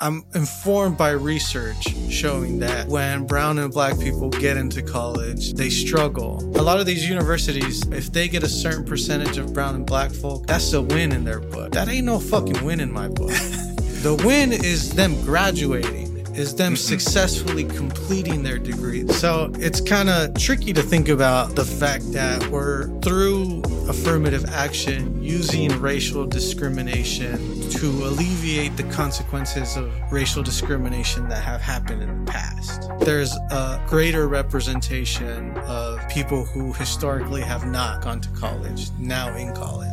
I'm informed by research showing that when brown and black people get into college, they struggle. A lot of these universities, if they get a certain percentage of brown and black folk, that's a win in their book. That ain't no fucking win in my book. the win is them graduating is them successfully completing their degree. So it's kind of tricky to think about the fact that we're through affirmative action using racial discrimination to alleviate the consequences of racial discrimination that have happened in the past. There's a greater representation of people who historically have not gone to college, now in college,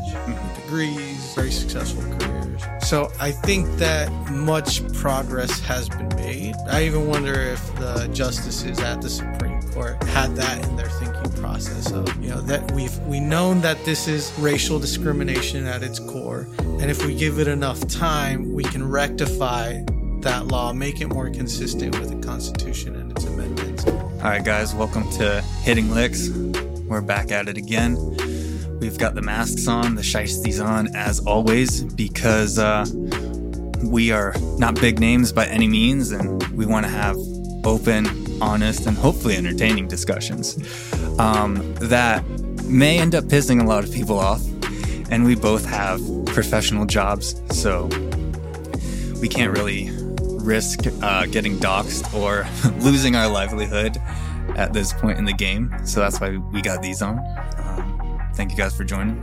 degrees, very successful careers. So I think that much progress has been made. I even wonder if the justices at the Supreme Court had that in their thinking process of, you know, that we've we known that this is racial discrimination at its core. And if we give it enough time, we can rectify that law, make it more consistent with the Constitution and its amendments. All right, guys, welcome to Hittin' Licks. We're back at it again. We've got the masks on, the shiesties on, as always, because uh, we are not big names by any means, and we want to have open, honest, and hopefully entertaining discussions um, that may end up pissing a lot of people off. And we both have professional jobs, so we can't really risk uh, getting doxxed or losing our livelihood at this point in the game. So that's why we got these on. Um, thank you guys for joining.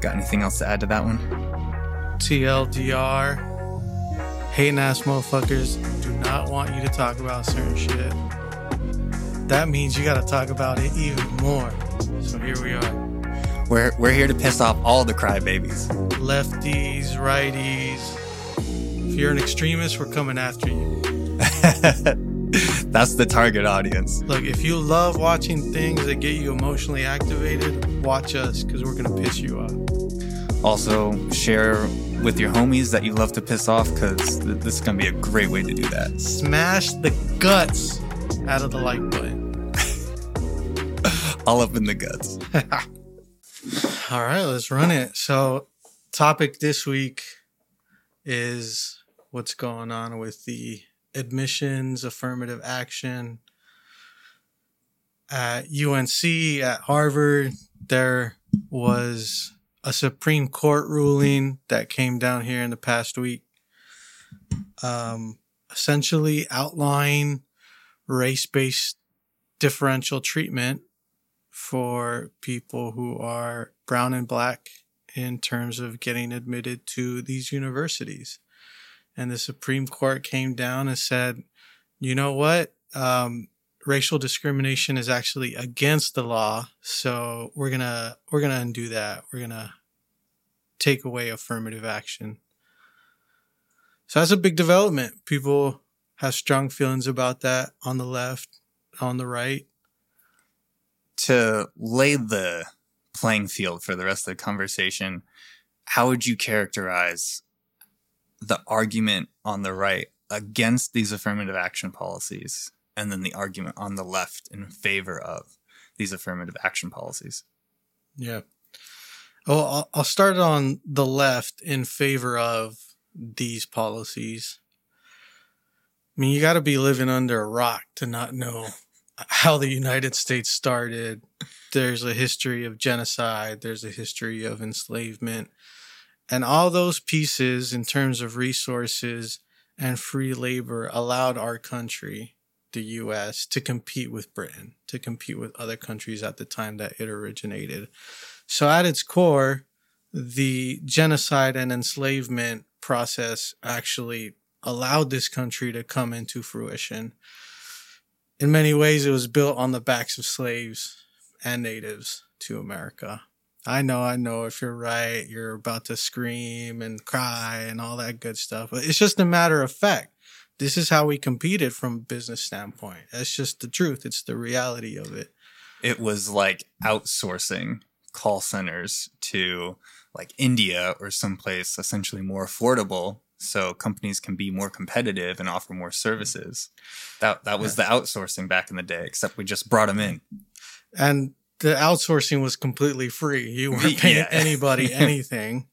Got anything else to add to that one? TLDR, hating ass motherfuckers do not want you to talk about certain shit. That means you gotta talk about it even more. So here we are. We're, we're here to piss off all the crybabies. Lefties, righties. If you're an extremist, we're coming after you. That's the target audience. Look, if you love watching things that get you emotionally activated, watch us because we're gonna piss you off. Also, share with your homies that you love to piss off because th- this is going to be a great way to do that. Smash the guts out of the like button. All up in the guts. All right, let's run it. So, topic this week is what's going on with the admissions, affirmative action at UNC, at Harvard. There was a Supreme Court ruling that came down here in the past week, um, essentially outlining race based differential treatment for people who are brown and black in terms of getting admitted to these universities. And the Supreme Court came down and said, you know what? Um, racial discrimination is actually against the law. So we're gonna we're gonna undo that. We're gonna take away affirmative action. So that's a big development. People have strong feelings about that on the left, on the right. To lay the playing field for the rest of the conversation, how would you characterize the argument on the right against these affirmative action policies and then the argument on the left in favor of these affirmative action policies? Yeah. Well, I'll, I'll start on the left in favor of these policies. I mean, you got to be living under a rock to not know how the United States started. There's a history of genocide, there's a history of enslavement. And all those pieces, in terms of resources and free labor, allowed our country, the US, to compete with Britain, to compete with other countries at the time that it originated. So, at its core, the genocide and enslavement process actually allowed this country to come into fruition. In many ways, it was built on the backs of slaves and natives to America. I know, I know if you're right, you're about to scream and cry and all that good stuff, but it's just a matter of fact. This is how we competed from a business standpoint. That's just the truth. It's the reality of it. It was like outsourcing call centers to like India or someplace essentially more affordable so companies can be more competitive and offer more services. That that was the outsourcing back in the day, except we just brought them in. And the outsourcing was completely free. You weren't paying Yeah. anybody anything.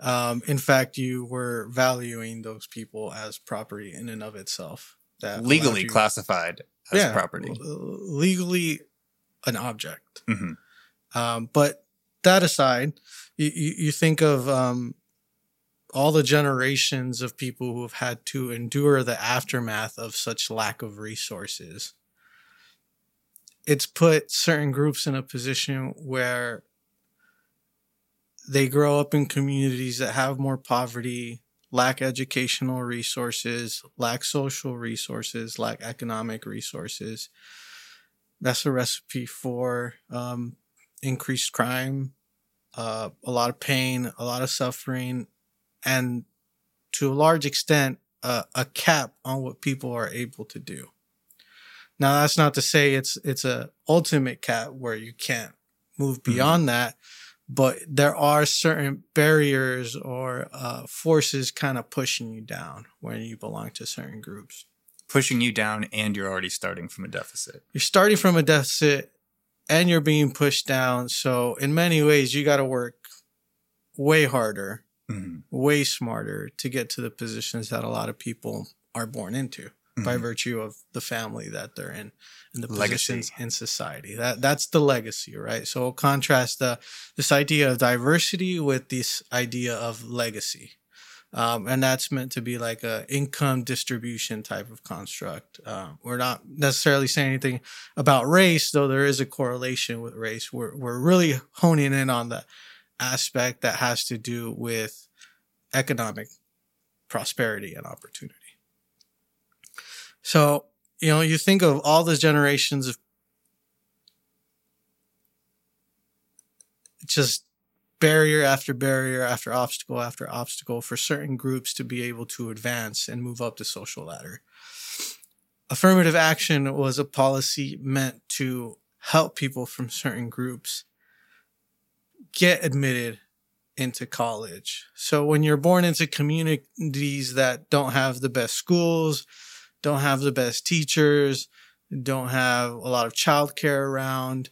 Um, in fact, you were valuing those people as property in and of itself. That Legally you- classified as property. l- legally an object. hmm Um, but that aside, you, you, you think of um, all the generations of people who have had to endure the aftermath of such lack of resources. It's put certain groups in a position where they grow up in communities that have more poverty, lack educational resources, lack social resources, lack economic resources. That's a recipe for um, increased crime, uh, a lot of pain, a lot of suffering, and to a large extent, uh, a cap on what people are able to do. Now, that's not to say it's it's a ultimate cap where you can't move beyond that, but there are certain barriers or uh, forces kind of pushing you down when you belong to certain groups. Pushing you down, and you're already starting from a deficit. You're starting from a deficit and you're being pushed down. So in many ways, you got to work way harder, hmm way smarter to get to the positions that a lot of people are born into by Mhm. virtue of the family that they're in and the Legacy. positions in society. That that's the legacy, right? So we'll contrast the this idea of diversity with this idea of legacy. Um, and that's meant to be like a income distribution type of construct. Uh, we're not necessarily saying anything about race, though there is a correlation with race. We're we're really honing in on the aspect that has to do with economic prosperity and opportunity. So, you know, you think of all those generations of just barrier after barrier after obstacle after obstacle for certain groups to be able to advance and move up the social ladder. Affirmative action was a policy meant to help people from certain groups get admitted into college. So when you're born into communities that don't have the best schools, don't have the best teachers, don't have a lot of childcare around,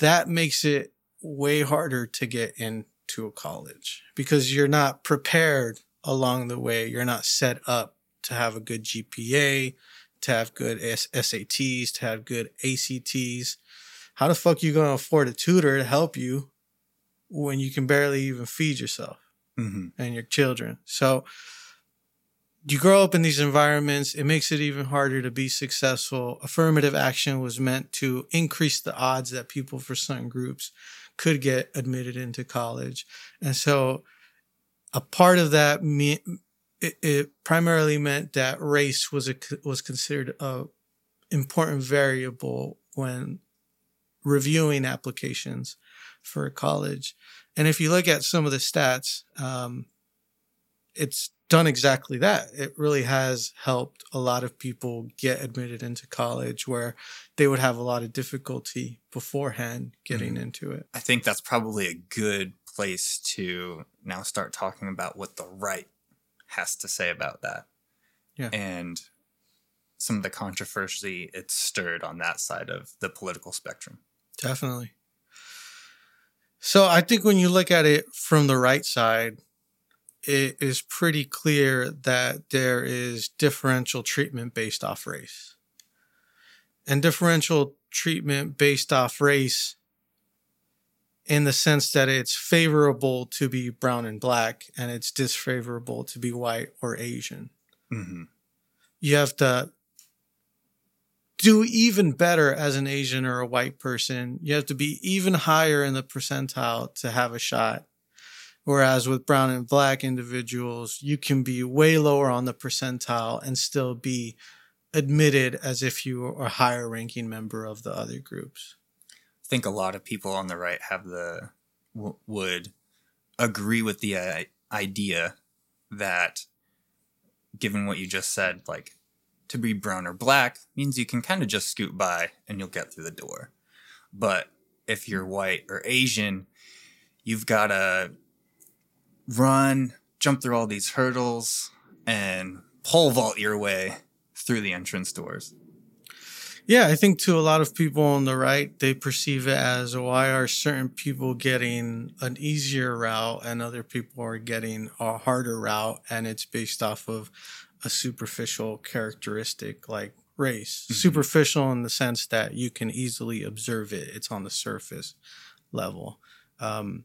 that makes it way harder to get into a college because you're not prepared along the way. You're not set up to have a good GPA, to have good SATs, to have good ACTs. How the fuck you gonna afford a tutor to help you when you can barely even feed yourself? hmm and your children. So you grow up in these environments, it makes it even harder to be successful. Affirmative action was meant to increase the odds that people for certain groups could get admitted into college. And so a part of that me- it, it primarily meant that race was a was considered a important variable when reviewing applications for college. And if you look at some of the stats, um, it's done exactly that. It really has helped a lot of people get admitted into college where they would have a lot of difficulty beforehand getting Mhm. into it. I think that's probably a good place to now start talking about what the right has to say about that. Yeah. And some of the controversy it's stirred on that side of the political spectrum. Definitely. So I think when you look at it from the right side, it is pretty clear that there is differential treatment based off race. And differential treatment based off race in the sense that it's favorable to be brown and black and it's disfavorable to be white or Asian hmm you have to do even better as an Asian or a white person. You have to be even higher in the percentile to have a shot. Whereas with brown and black individuals, you can be way lower on the percentile and still be admitted as if you are a higher ranking member of the other groups. I think a lot of people on the right have the w- would agree with the uh, idea that given what you just said like to be brown or black means you can kind of just scoot by and you'll get through the door but if you're white or asian you've got to run jump through all these hurdles and pole vault your way through the entrance doors Yeah, I think to a lot of people on the right, they perceive it as why are certain people getting an easier route and other people are getting a harder route, and it's based off of a superficial characteristic like race. Mm-hmm. Superficial in the sense that you can easily observe it; it's on the surface level, um,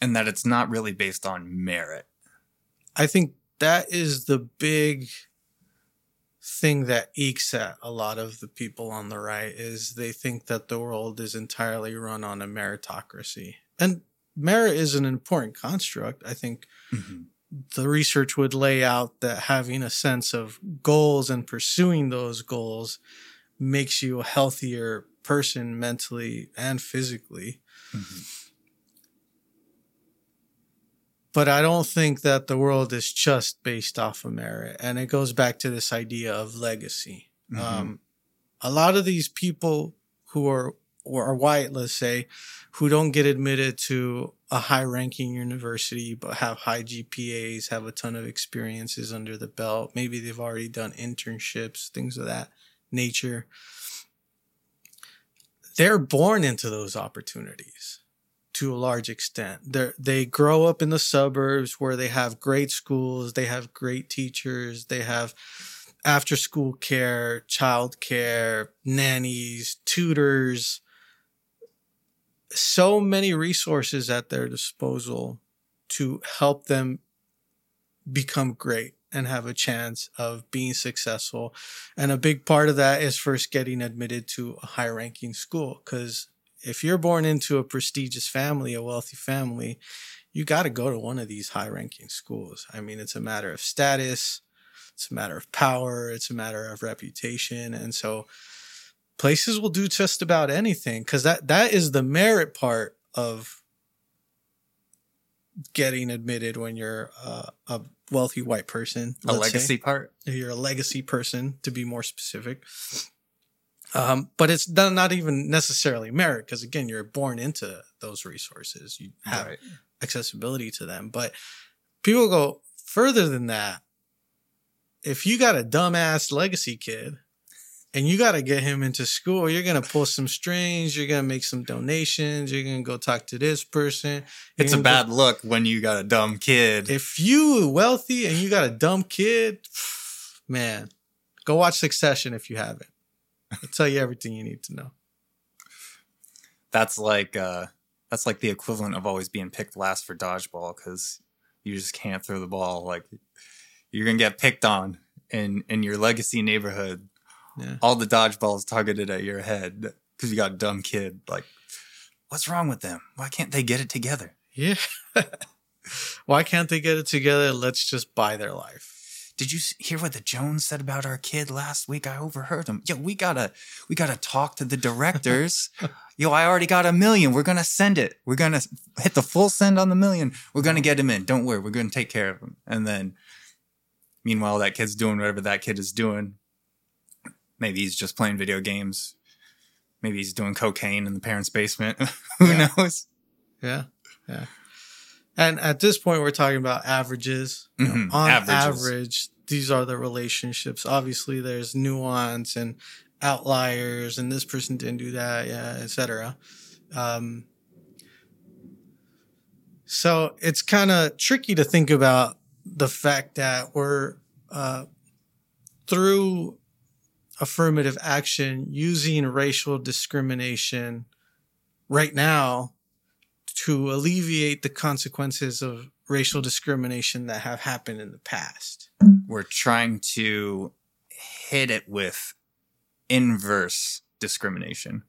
and that it's not really based on merit. I think that is the big thing that ekes at a lot of the people on the right is they think that the world is entirely run on a meritocracy. And merit is an important construct. I think mm-hmm. the research would lay out that having a sense of goals and pursuing those goals makes you a healthier person mentally and physically. Mm-hmm. But I don't think that the world is just based off of merit. And it goes back to this idea of legacy. Mm-hmm. Um, a lot of these people who are, or are white, let's say, who don't get admitted to a high ranking university, but have high GPAs, have a ton of experiences under the belt. Maybe they've already done internships, things of that nature. They're born into those opportunities to a large extent. They they grow up in the suburbs where they have great schools, they have great teachers, they have after school care, child care, nannies, tutors, so many resources at their disposal to help them become great and have a chance of being successful. And a big part of that is first getting admitted to a high ranking school because if you're born into a prestigious family, a wealthy family, you got to go to one of these high ranking schools. I mean, it's a matter of status, it's a matter of power, it's a matter of reputation. And so places will do just about anything because that, that is the merit part of getting admitted when you're uh, a wealthy white person. A legacy say. part? You're a legacy person, to be more specific. Um, but it's not, not even necessarily merit because again, you're born into those resources. You have right. accessibility to them. But people go further than that. If you got a dumbass legacy kid and you got to get him into school, you're going to pull some strings. You're going to make some donations. You're going to go talk to this person. It's a bad go, look when you got a dumb kid. If you wealthy and you got a dumb kid, man, go watch Succession if you haven't. I'll tell you everything you need to know. That's like uh, that's like the equivalent of always being picked last for dodgeball because you just can't throw the ball. Like you're gonna get picked on in in your legacy neighborhood. Yeah. All the dodgeballs targeted at your head because you got a dumb kid. Like, what's wrong with them? Why can't they get it together? Yeah. Why can't they get it together? Let's just buy their life did you hear what the Jones said about our kid last week? I overheard him. Yo, we gotta, we gotta talk to the directors. Yo, I already got a million. We're gonna send it. We're gonna hit the full send on the million. We're gonna get him in. Don't worry. We're gonna take care of him. And then, meanwhile, that kid's doing whatever that kid is doing. Maybe he's just playing video games. Maybe he's doing cocaine in the parents' basement. Who yeah. knows? Yeah, yeah. And at this point, we're talking about averages. Mm-hmm. on Averages. average, these are the relationships. Obviously, there's nuance and outliers, and this person didn't do that, yeah, etc. Um, so it's kind of tricky to think about the fact that we're uh, through affirmative action using racial discrimination right now to alleviate the consequences of racial discrimination that have happened in the past. We're trying to hit it with inverse discrimination,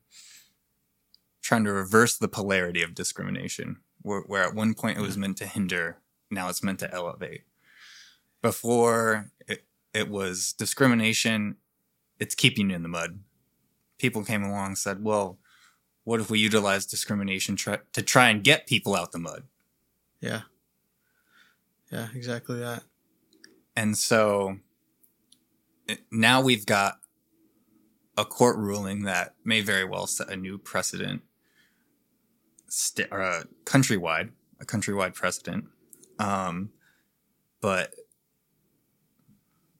trying to reverse the polarity of discrimination, where, where at one point it was meant to hinder, now it's meant to elevate. Before it, it was discrimination, it's keeping you in the mud. People came along said, well, what if we utilize discrimination try- to try and get people out the mud? Yeah. Yeah, exactly that. And so now we've got a court ruling that may very well set a new precedent, st- or a countrywide, a countrywide precedent. Um, but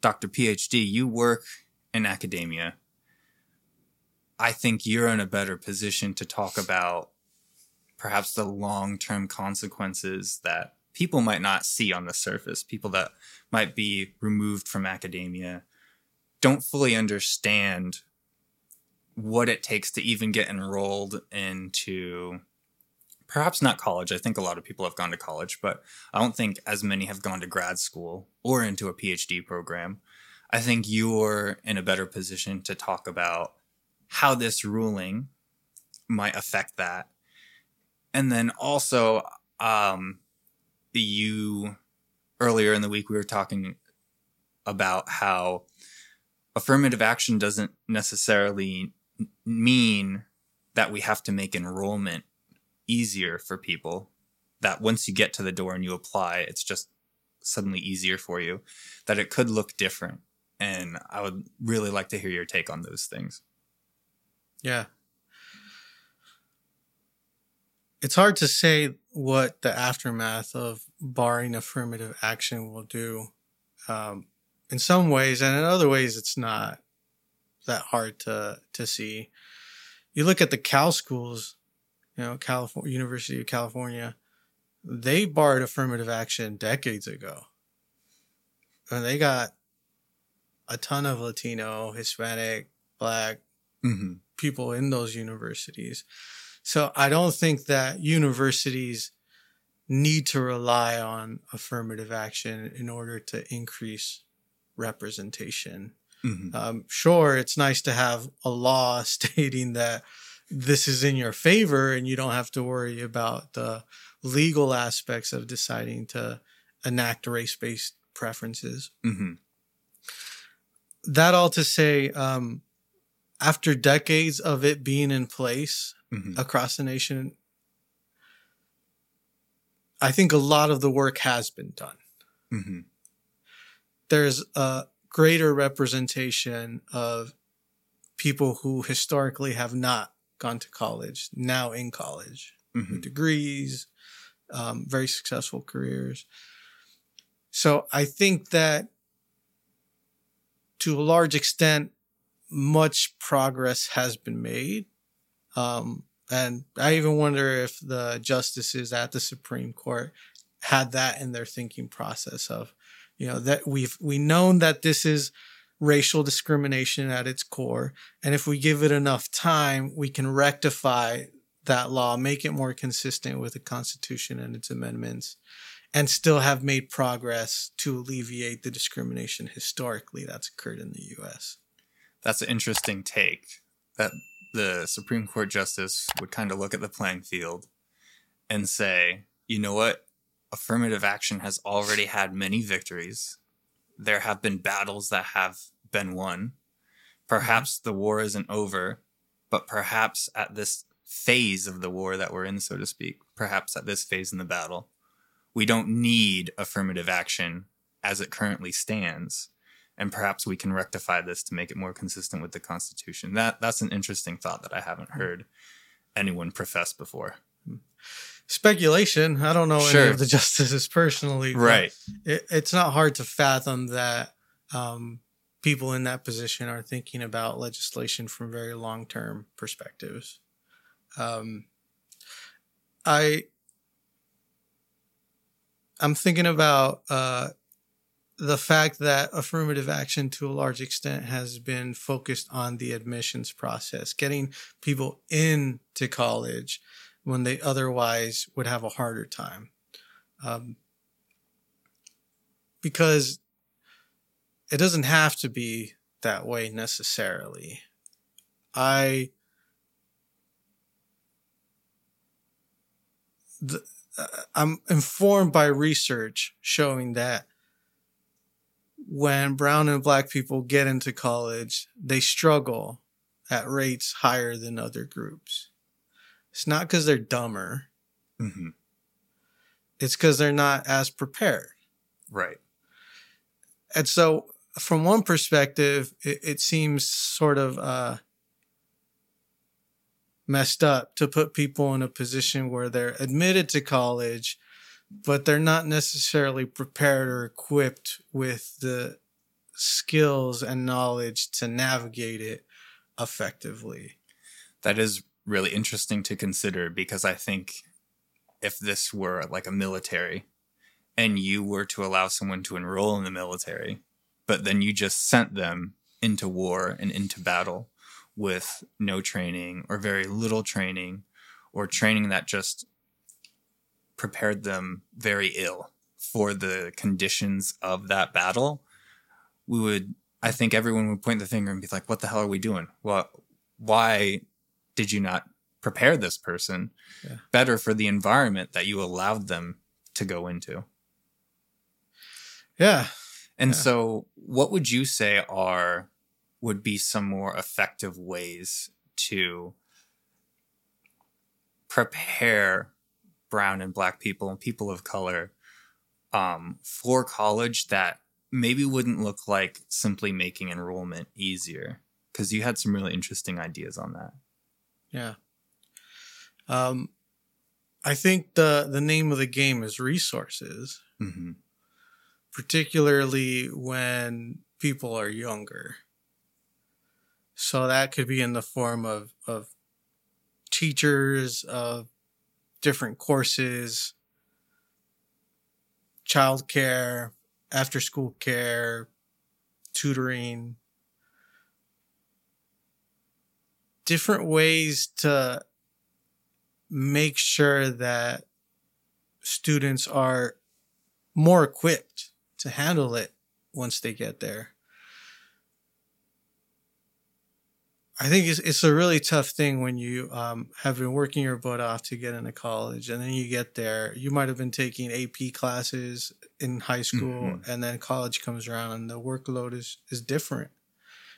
Dr. PhD, you work in academia I think you're in a better position to talk about perhaps the long term consequences that people might not see on the surface. People that might be removed from academia don't fully understand what it takes to even get enrolled into perhaps not college. I think a lot of people have gone to college, but I don't think as many have gone to grad school or into a PhD program. I think you're in a better position to talk about how this ruling might affect that. And then also, um, you earlier in the week, we were talking about how affirmative action doesn't necessarily mean that we have to make enrollment easier for people. That once you get to the door and you apply, it's just suddenly easier for you. That it could look different. And I would really like to hear your take on those things. Yeah. It's hard to say what the aftermath of barring affirmative action will do. Um, in some ways, and in other ways, it's not that hard to to see. You look at the Cal schools, you know, California University of California, they barred affirmative action decades ago, and they got a ton of Latino, Hispanic, Black Mm-hmm. People in those universities. So I don't think that universities need to rely on affirmative action in order to increase representation. Mm-hmm. Um, sure, it's nice to have a law stating that this is in your favor and you don't have to worry about the legal aspects of deciding to enact race based preferences. Mm-hmm. That all to say, um, after decades of it being in place Mm-hmm. across the nation, I think a lot of the work has been done. Mm-hmm. There's a greater representation of people who historically have not gone to college, now in college, Mm-hmm. with degrees, um, very successful careers. So I think that to a large extent, much progress has been made. Um, and I even wonder if the justices at the Supreme Court had that in their thinking process of, you know, that we've we known that this is racial discrimination at its core, and if we give it enough time, we can rectify that law, make it more consistent with the Constitution and its amendments, and still have made progress to alleviate the discrimination historically that's occurred in the U.S. That's an interesting take. That the Supreme Court justice would kind of look at the playing field and say, you know what? Affirmative action has already had many victories. There have been battles that have been won. Perhaps the war isn't over, but perhaps at this phase of the war that we're in, so to speak, perhaps at this phase in the battle, we don't need affirmative action as it currently stands and perhaps we can rectify this to make it more consistent with the Constitution. That that's an interesting thought that I haven't heard anyone profess before. Speculation. I don't know Sure. any of the justices personally. Right. It, it's not hard to fathom that um, people in that position are thinking about legislation from very long term perspectives. Um, I I'm thinking about uh, the fact that affirmative action to a large extent has been focused on the admissions process, getting people into college when they otherwise would have a harder time. Um, because it doesn't have to be that way necessarily. I the, uh, I'm informed by research showing that when brown and black people get into college, they struggle at rates higher than other groups. It's not because they're dumber, hmm it's because they're not as prepared. Right. And so, from one perspective, it, it seems sort of uh, messed up to put people in a position where they're admitted to college, but they're not necessarily prepared or equipped with the skills and knowledge to navigate it effectively. That is really interesting to consider because I think if this were like a military and you were to allow someone to enroll in the military, but then you just sent them into war and into battle with no training or very little training or training that just prepared them very ill for the conditions of that battle, we would, I think everyone would point the finger and be like, what the hell are we doing? What, why did you not prepare this person yeah. better for the environment that you allowed them to go into? Yeah. And yeah. so, what would you say are would be some more effective ways to prepare brown and black people and people of color um, for college that maybe wouldn't look like simply making enrollment easier? Because you had some really interesting ideas on that. Yeah. Um, I think the the name of the game is resources, mm-hmm. particularly when people are younger. So that could be in the form of of teachers of different courses, childcare, after school care, tutoring, different ways to make sure that students are more equipped to handle it once they get there. I think it's, it's a really tough thing when you um, have been working your butt off to get into college and then you get there. You might have been taking AP classes in high school mm-hmm. and then college comes around and the workload is, is different.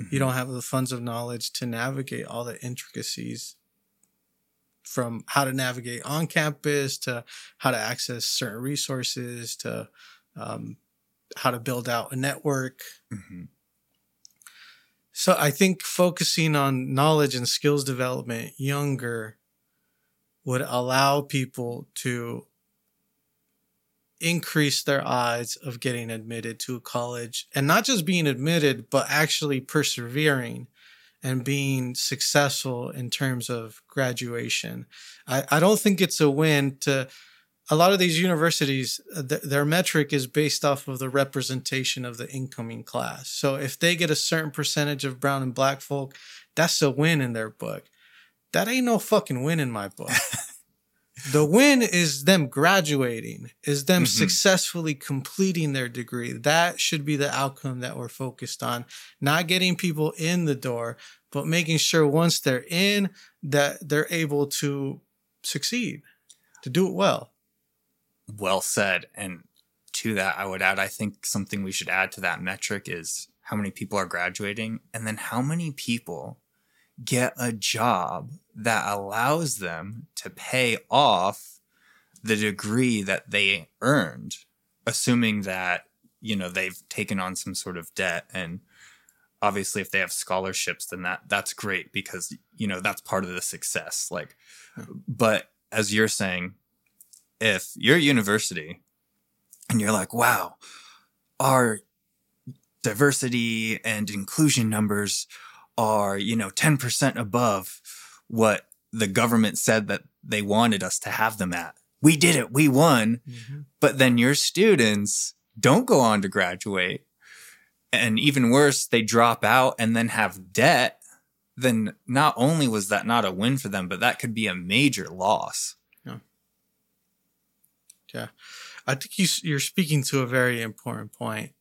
Mm-hmm. You don't have the funds of knowledge to navigate all the intricacies from how to navigate on campus to how to access certain resources to um, how to build out a network. Mm-hmm. So I think focusing on knowledge and skills development younger would allow people to increase their odds of getting admitted to a college and not just being admitted, but actually persevering and being successful in terms of graduation. I, I don't think it's a win to a lot of these universities, uh, th- their metric is based off of the representation of the incoming class. So if they get a certain percentage of brown and black folk, that's a win in their book. That ain't no fucking win in my book. the win is them graduating, is them mm-hmm. successfully completing their degree. That should be the outcome that we're focused on. Not getting people in the door, but making sure once they're in that they're able to succeed, to do it well well said. And to that, I would add, I think something we should add to that metric is how many people are graduating and then how many people get a job that allows them to pay off the degree that they earned, assuming that, you know, they've taken on some sort of debt and obviously if they have scholarships then that that's great because you know that's part of the success like but as you're saying if you're a university and you're like, wow, our diversity and inclusion numbers are, you know, 10% above what the government said that they wanted us to have them at. We did it. We won. Mm-hmm. But then your students don't go on to graduate. And even worse, they drop out and then have debt. Then not only was that not a win for them, but that could be a major loss. Yeah. I think you, you're speaking to a very important point.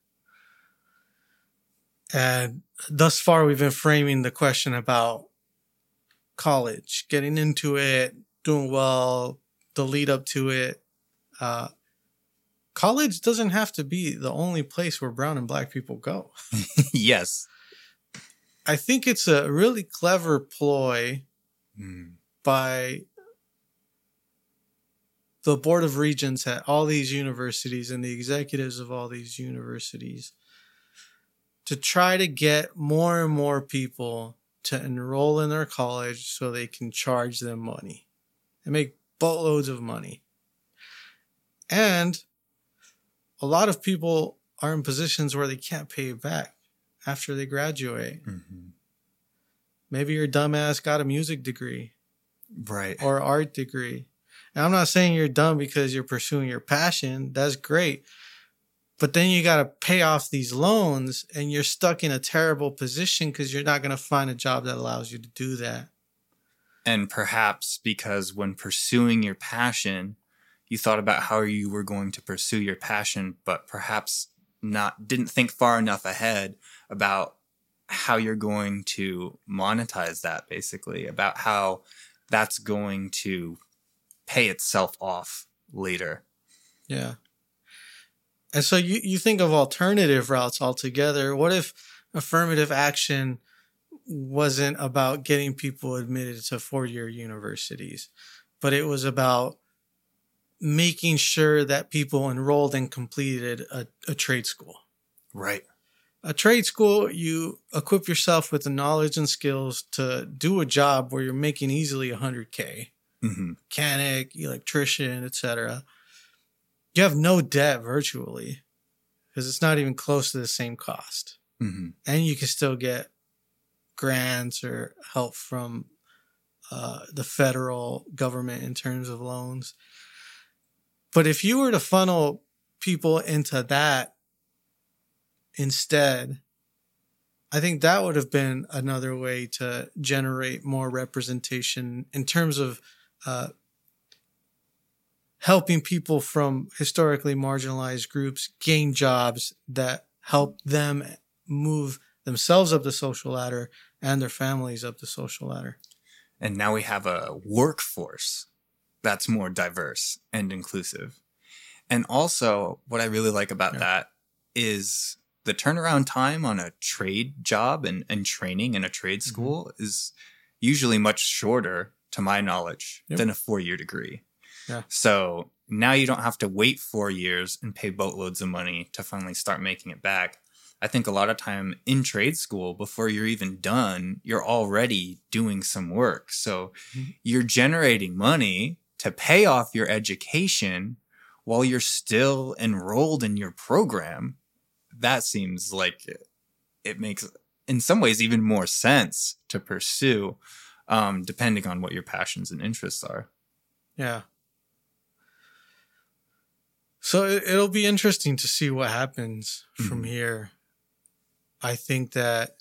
And thus far, we've been framing the question about college, getting into it, doing well, the lead up to it. Uh, college doesn't have to be the only place where brown and black people go. yes. I think it's a really clever ploy mm. by the board of regents at all these universities and the executives of all these universities to try to get more and more people to enroll in their college so they can charge them money and make boatloads of money. And a lot of people are in positions where they can't pay it back after they graduate. Mm-hmm. Maybe your dumbass got a music degree Right. or art degree. And I'm not saying you're dumb because you're pursuing your passion. That's great. But then you got to pay off these loans and you're stuck in a terrible position because you're not going to find a job that allows you to do that. And perhaps because when pursuing your passion, you thought about how you were going to pursue your passion, but perhaps not didn't think far enough ahead about how you're going to monetize that basically, about how that's going to pay itself off later. Yeah. And so you, you think of alternative routes altogether. What if affirmative action wasn't about getting people admitted to four year universities, but it was about making sure that people enrolled and completed a, a trade school? Right. A trade school, you equip yourself with the knowledge and skills to do a job where you're making easily 100K hmm mechanic, electrician, etc. You have no debt virtually because it's not even close to the same cost. hmm And you can still get grants or help from uh, the federal government in terms of loans. But if you were to funnel people into that instead, I think that would have been another way to generate more representation in terms of uh, helping people from historically marginalized groups gain jobs that help them move themselves up the social ladder and their families up the social ladder. And now we have a workforce that's more diverse and inclusive. And also, what I really like about Yeah. that is the turnaround time on a trade job and, and training in a trade Mm-hmm. school is usually much shorter, to my knowledge, Yep. than a four year degree. Yeah. So now you don't have to wait four years and pay boatloads of money to finally start making it back. I think a lot of time in trade school, before you're even done, you're already doing some work. So Mhm. you're generating money to pay off your education while you're still enrolled in your program. That seems like it makes, in some ways, even more sense to pursue, um, depending on what your passions and interests are. Yeah. So it, it'll be interesting to see what happens from Mhm. here. I think that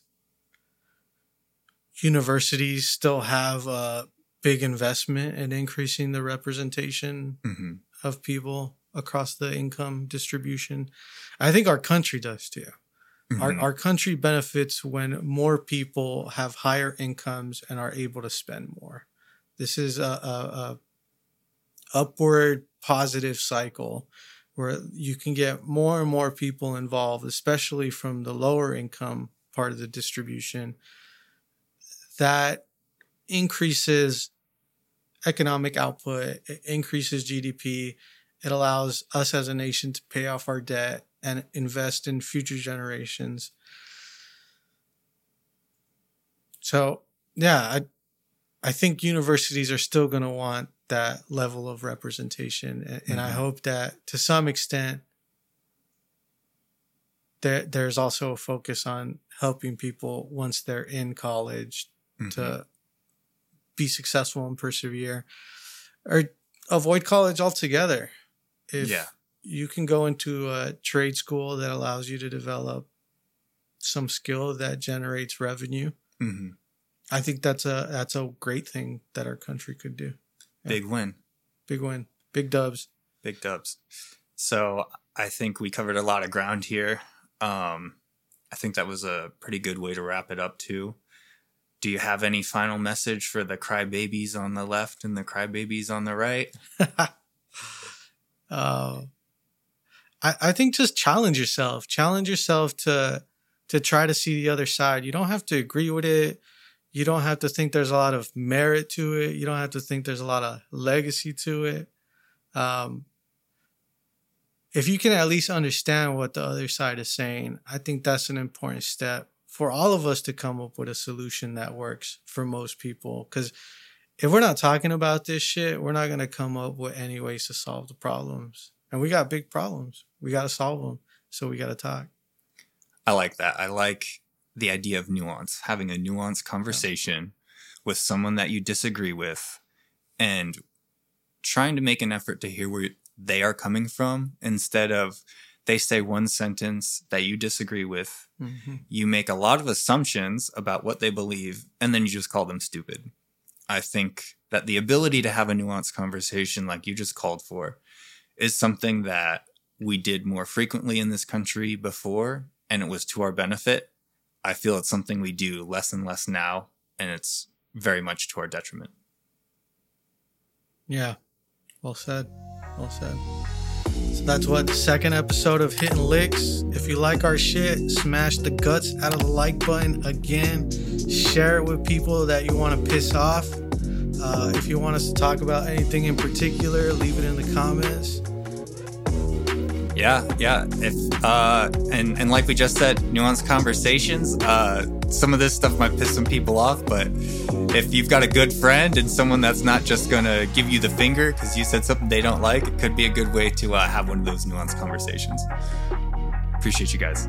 universities still have a big investment in increasing the representation hmm of people across the income distribution. I think our country does too. Our, Mhm. our country benefits when more people have higher incomes and are able to spend more. This is a, a, a upward positive cycle where you can get more and more people involved, especially from the lower income part of the distribution. That increases economic output, it increases GDP. It allows us as a nation to pay off our debt and invest in future generations. So, yeah, I I think universities are still going to want that level of representation, and, and I hope that to some extent there there's also a focus on helping people once they're in college Mhm. to be successful and persevere, or avoid college altogether. If Yeah. you can go into a trade school that allows you to develop some skill that generates revenue, Mhm. I think that's a that's a great thing that our country could do. Big win. Big win, big dubs. Big dubs. So I think we covered a lot of ground here. Um, I think that was a pretty good way to wrap it up too. Do you have any final message for the crybabies on the left and the crybabies on the right? uh, I, I think just challenge yourself. Challenge yourself to to try to see the other side. You don't have to agree with it. You don't have to think there's a lot of merit to it. You don't have to think there's a lot of legacy to it. Um, if you can at least understand what the other side is saying, I think that's an important step for all of us to come up with a solution that works for most people. Because if we're not talking about this shit, we're not going to come up with any ways to solve the problems. And we got big problems. We got to solve them. So we got to talk. I like that. I like the idea of nuance, having a nuanced conversation with someone that you disagree with and trying to make an effort to hear where they are coming from instead of they say one sentence that you disagree with. Mm-hmm. You make a lot of assumptions about what they believe and then you just call them stupid. I think that the ability to have a nuanced conversation like you just called for is something that we did more frequently in this country before and it was to our benefit. I feel it's something we do less and less now and it's very much to our detriment. Yeah. Well said. Well said. So that's what the second episode of Hittin' Licks. If you like our shit, smash the guts out of the like button again. Share it with people that you want to piss off. Uh, if you want us to talk about anything in particular, leave it in the comments. Yeah, yeah. If uh, and and like we just said, nuanced conversations. Uh, some of this stuff might piss some people off, but if you've got a good friend and someone that's not just gonna give you the finger because you said something they don't like, it could be a good way to uh, have one of those nuanced conversations. Appreciate you guys.